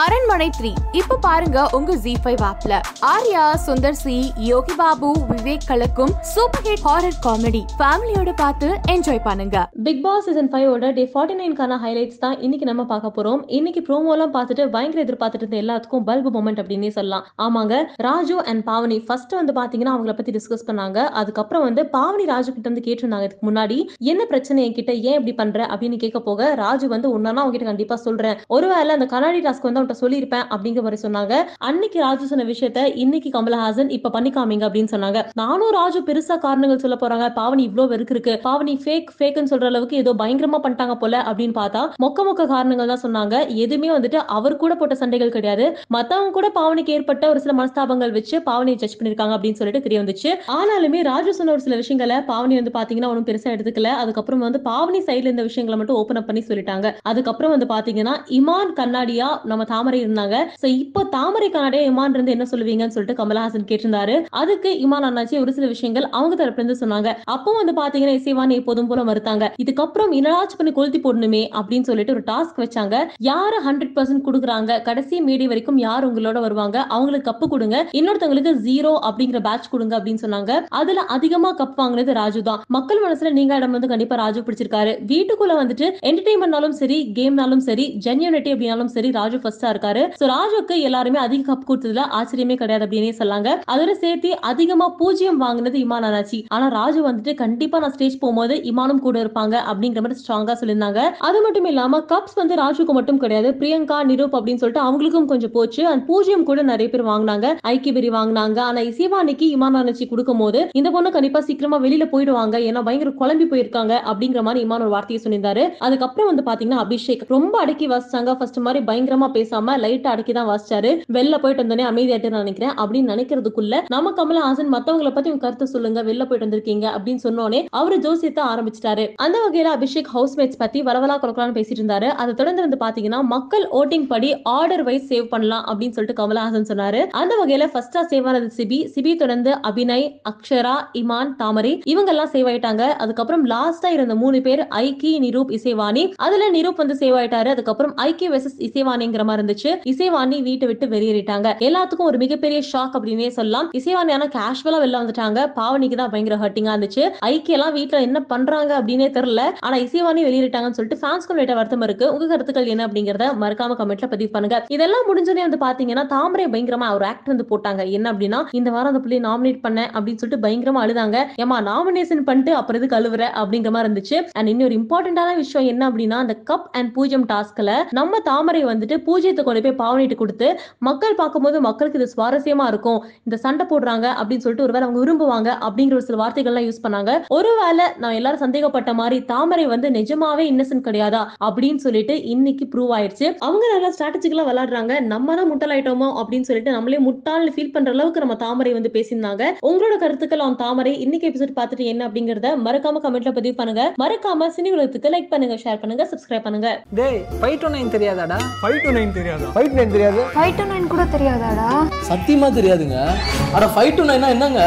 அரண்மனை த்ரீ. இப்ப பாருங்க உங்க ஜி ஃபைவ் ஆப்ல ஆர்யா சுந்தர் சி யோகி பாபு விவேக் கலக்கும் சூப்பர் ஹிட் ஹாரர் காமெடி ஃபேமிலியோட பார்த்து என்ஜாய் பண்ணுங்க. பிக் பாஸ் சீசன் ஓட டே ஃபார்ட்டி நைன்கான ஹைலைட்ஸ் தான் இன்னைக்கு நம்ம பார்க்க போறோம். இன்னைக்கு ப்ரோமோலாம் பார்த்துட்டு பயங்கர எதிர்பார்த்துட்டு இருந்த எல்லாத்துக்கும் பல்பு மொமெண்ட் அப்படின்னே சொல்லலாம். ஆமாங்க ராஜு அண்ட் பாவனி ஃபர்ஸ்ட் வந்து பாத்தீங்கன்னா அவங்கள பத்தி டிஸ்கஸ் பண்ணாங்க. அதுக்கப்புறம் வந்து பாவனி ராஜு கிட்ட வந்து கேட்டிருந்தாங்க இதுக்கு முன்னாடி என்ன பிரச்சனை என்கிட்ட ஏன் இப்படி பண்ற? அப்படின்னு கேட்க போக ராஜு வந்து உன்னா அவங்க கண்டிப்பா சொல்றேன். ஒருவேளை அந்த கண்ணாடி டாஸ்க் வந்து அவன்கிட்ட சொல்லியிருப்பேன் அப்படிங்கிற மாதிரி சொன்னாங்க. அன்னைக்கு ராஜு சொன்ன விஷயத்த இன்னைக்கு கமலஹாசன் இப்ப பண்ணி காமிங்க அப்படின்னு சொன்னாங்க. நானும் ராஜு பெருசா காரணங்கள் சொல்ல போறாங்க. பாவனி இவ்வளவு வெறுக்கு இருக்கு. பாவனி ஃபேக் ஃபேக்னு சொல்ற அளவுக்கு ஏதோ பயங்கரமா பண்ணிட்டாங்க போல அப்படின்னு பார்த்தா மொக்க மொக்க காரணங்கள் தான் சொன்னாங்க. எதுவுமே வந்துட்டு அவர் கூட போட்ட சண்டைகள் கிடையாது. மத்தவங்க கூட பாவனிக்கு ஏற்பட்ட ஒரு சில மனஸ்தாபங்கள் வச்சு பாவனியை ஜட்ஜ் பண்ணிருக்காங்க அப்படின்னு சொல்லிட்டு தெரிய வந்துச்சு. ஆனாலுமே ராஜு சொன்ன ஒரு சில விஷயங்களை பாவனி வந்து பாத்தீங்கன்னா ஒன்றும் பெருசா எடுத்துக்கல. அதுக்கப்புறம் வந்து பாவனி சைடுல இந்த விஷயங்களை மட்டும் ஓபன் அப் பண்ணி சொல்லிட்டாங்க. அதுக்கப்புறம் வந்து பாத்தீங்கன்னா இமான் கண்ணாடியா நம்ம தாமரை இருந்தாங்க. சோ இப்போ தாமரை கண்ணாடியா இமான் இருந்து என்ன சொல்லுவீங்கன்னு சொல்லிட்டு கமலஹாசன் கேட்டிருந்தாரு. அதுக்கு இமான் அண்ணாச்சி ஒரு சில விஷயங்கள் அவங்க தரப்புல இருந்து சொன்னாங்க. அப்போ வந்து பாத்தீங்கன்னா இசைவானி எப்போதும் போல மறுத்தாங்க. இதுக்கப்புறம் இனராஜ் பண்ணி கொளுத்தி போடணுமே அப்படின்னு சொல்லிட்டு ஒரு டாஸ்க் வச்சாங்க. யாரு ஹண்ட்ரட் பர்சன்ட் கொடுக்குறாங்க? கடைசி மீடி வரைக்கும் யார் உங்களோட வருவாங்க? அவங்களுக்கு கப்பு கொடுங்க. இன்னொருத்தவங்களுக்கு ஜீரோ அப்படிங்கிற பேட்ச் கொடுங்க அப்படின்னு சொன்னாங்க. அதுல அதிகமா கப் வாங்கினது ராஜு தான். மக்கள் மனசுல நீங்க இடம் வந்து கண்டிப்பா ராஜு பிடிச்சிருக்காரு. வீட்டுக்குள்ள வந்துட்டு என்டர்டைன்மெண்ட்னாலும் சரி கேம்னாலும் சரி ஜென்யூனிட்டி அப்படின்னாலும் சரி ராஜு ஃபர்ஸ்ட் இருக்காரு. சோ ராஜுக்கு எல்லாருமே அதிக கப் கொடுத்ததுல ஆச்சரியமே கிடையாது அப்படின்னே சொல்லாங்க. அதோட சேர்த்து அதிகமா பூஜ்ஜியம் வாங்கினது இமான் அனாச்சி ஆனா ராஜு வந்துட்டு கண்டிப்பா நான் ஸ்டேஜ் போகும்போது இமானும் கூட இருப்பாங்க அப்படிங்கிற மாதிரி ஸ்ட்ராங்கா சொல்லியிருந்தாங்க. அது மட்டும் இல்லாம கப்ஸ் வந்து ராஜுக்கு மட்டும் கிடையாது. பிரியங்கா நிரூப் அப்படின்னு சொல்லிட்டு அவங்களுக்கும் கொஞ்சம் போச்சு. அண்ட் பூஜ்ஜியம் கூட நிறைய பேர் வாங்கினாங்க. ஐக்கியபெரி வாங்கினாங்க. ஆனா இசைவானிக்கு இமான் அனாச்சி கொடுக்கும் போது இந்த பொண்ணு கண்டிப்பா சீக்கிரமா வெளியில போயிடுவாங்க. ஏன்னா பயங்கர குழம்பி போயிருக்காங்க அப்படிங்கிற மாதிரி இமான் ஒரு வார்த்தையை சொல்லியிருந்தாரு. அதுக்கப்புறம் வந்து பாத்தீங்கன்னா அபிஷேக் ரொம்ப அடக்கி வசிச்சாங்க. ஃபர்ஸ்ட் மாதிரி பயங்கரமா பேசாம லைட்டா அடக்கி தான் வாசிச்சாரு. வெளில போயிட்டு வந்தோடனே அமைதியாட்டு நினைக்கிறேன். அப்படின்னு நினைக்கிறதுக்குள்ள நம்ம கமலஹாசன் மத்தவங்கள பத்தி உங்க கருத்து சொல்லுங்க. வெளில போயிட்டு வந்திருக்கீங்க அப்படின்னு சொன்னோனே அவரு ஜோசியத்தை ஆரம்பிச்சிட்டாரு. அந்த வகையில அபிஷேக் ஹவுஸ்மேட்ஸ் பத்தி வரவலா கொடுக்கலாம்னு பேசிட்டு இருந்தாரு. அதை தொடர்ந்து வந்து பாத்தீங்கன்னா மக்கள் ஓட்டிங் படி ஆர்டர் வைஸ் சேவ் பண்ணலாம் அப்படின்னு சொல்லிட்டு கமலஹாசன் சொன்னாரு. அந்த வகையில ஃபர்ஸ்டா சேவ் ஆனது சிபி. சிபி தொடர்ந்து அபிநய் அக்ஷரா இமான் தாமரை இவங்க எல்லாம் சேவ் ஆயிட்டாங்க. அதுக்கப்புறம் லாஸ்டா இருந்த மூணு பேர் ஐக்கி நிரூப் இசைவாணி. அதுல நிரூப் வந்து சேவ் ஆயிட்டாரு. அதுக்கப்புறம் ஐக்கி வெசஸ் இசைவாணிங்கிற மாதிரி இருந்துச்சு இசைவாணி வீட்டை விட்டு வெளியேறிட்டாங்க. எல்லாத்துக்கும் ஒரு மிகப்பெரிய ஷாக் அப்படின்னே சொல்லலாம். இசைவாணி ஆனா கேஷுவலா வெளில வந்துட்டாங்க. பாவனிக்கு தான் பயங்கர ஹர்ட்டிங்கா இருந்துச்சு. ஐக்கிய எல்லாம் வீட்டுல என்ன பண்றாங்க அப்படின்னே தெரியல. ஆனா இசைவாணி வெளியிட்டாங்கன்னு சொல்லிட்டு ஃபேன்ஸ்க்கும் லேட்ட வருத்தம் இருக்கு. உங்க கருத்துக்கள் என்ன அப்படிங்கறத மறக்காம கமெண்ட்ல பதிவு பண்ணுங்க. இதெல்லாம் முடிஞ்சதே வந்து பாத்தீங்கன்னா தாமரை பயங்கரமா ஒரு ஆக்ட் வந்து போட்டாங்க. என்ன அப்படின்னா இந்த வாரம் அந்த பிள்ளைய நாமினேட் பண்ண அப்படின்னு சொல்லிட்டு பயங்கரமா அழுதாங்க. ஏமா நாமினேஷன் பண்ணிட்டு அப்புறம் எதுக்கு அழுவுற அப்படிங்கிற மாதிரி இருந்துச்சு. அண்ட் இன்னொரு இம்பார்ட்டன்டான விஷயம் என்ன அப்படின்னா அந்த கப் அண்ட் பூஜ்யம் டாஸ்க்ல நம்ம தாமரை வந்துட்டு பூஜை பூஜ்யத்தை கொண்டு போய் பாவனிட்டு கொடுத்து மக்கள் பார்க்கும்போது மக்களுக்கு இது சுவாரஸ்யமா இருக்கும். இந்த சண்டை போடுறாங்க அப்படின்னு சொல்லிட்டு ஒருவேளை அவங்க விரும்புவாங்க அப்படிங்கிற ஒரு சில வார்த்தைகள்லாம் யூஸ் பண்ணாங்க. ஒருவேளை நான் எல்லாரும் சந்தேகப்பட்ட மாதிரி தாமரை வந்து நிஜமாவே இன்னசென்ட் கிடையாதா அப்படின்னு சொல்லிட்டு இன்னைக்கு ப்ரூவ் ஆயிடுச்சு அவங்க நல்லா ஸ்ட்ராட்டஜிக்கலா விளையாடுறாங்க. நம்ம தான் முட்டலாயிட்டோமோ அப்படின்னு சொல்லிட்டு நம்மளே முட்டாள்னு ஃபீல் பண்ற அளவுக்கு நம்ம தாமரை வந்து பேசியிருந்தாங்க. உங்களோட கருத்துக்கள் அவன் தாமரை இன்னைக்கு எபிசோட் பார்த்துட்டு என்ன அப்படிங்கறத மறக்காம கமெண்ட்ல பதிவு பண்ணுங்க. மறக்காம சினி உலகத்துக்கு லைக் பண்ணுங்க ஷேர் பண்ணுங்க சப்ஸ்கிரைப் பண்ணுங்க. டேய் ஃபைவ் டு நைன் தெரியாதாடா? ஃபைவ் டு நைன் தெரியாதா? ஃபைவ் நைன் தெரியாது? ஃபைவ் டு நைன் கூட தெரியாதாடா? சத்தியமா தெரியாதுங்க. அட ஃபைவ் டு நைனா என்னங்க?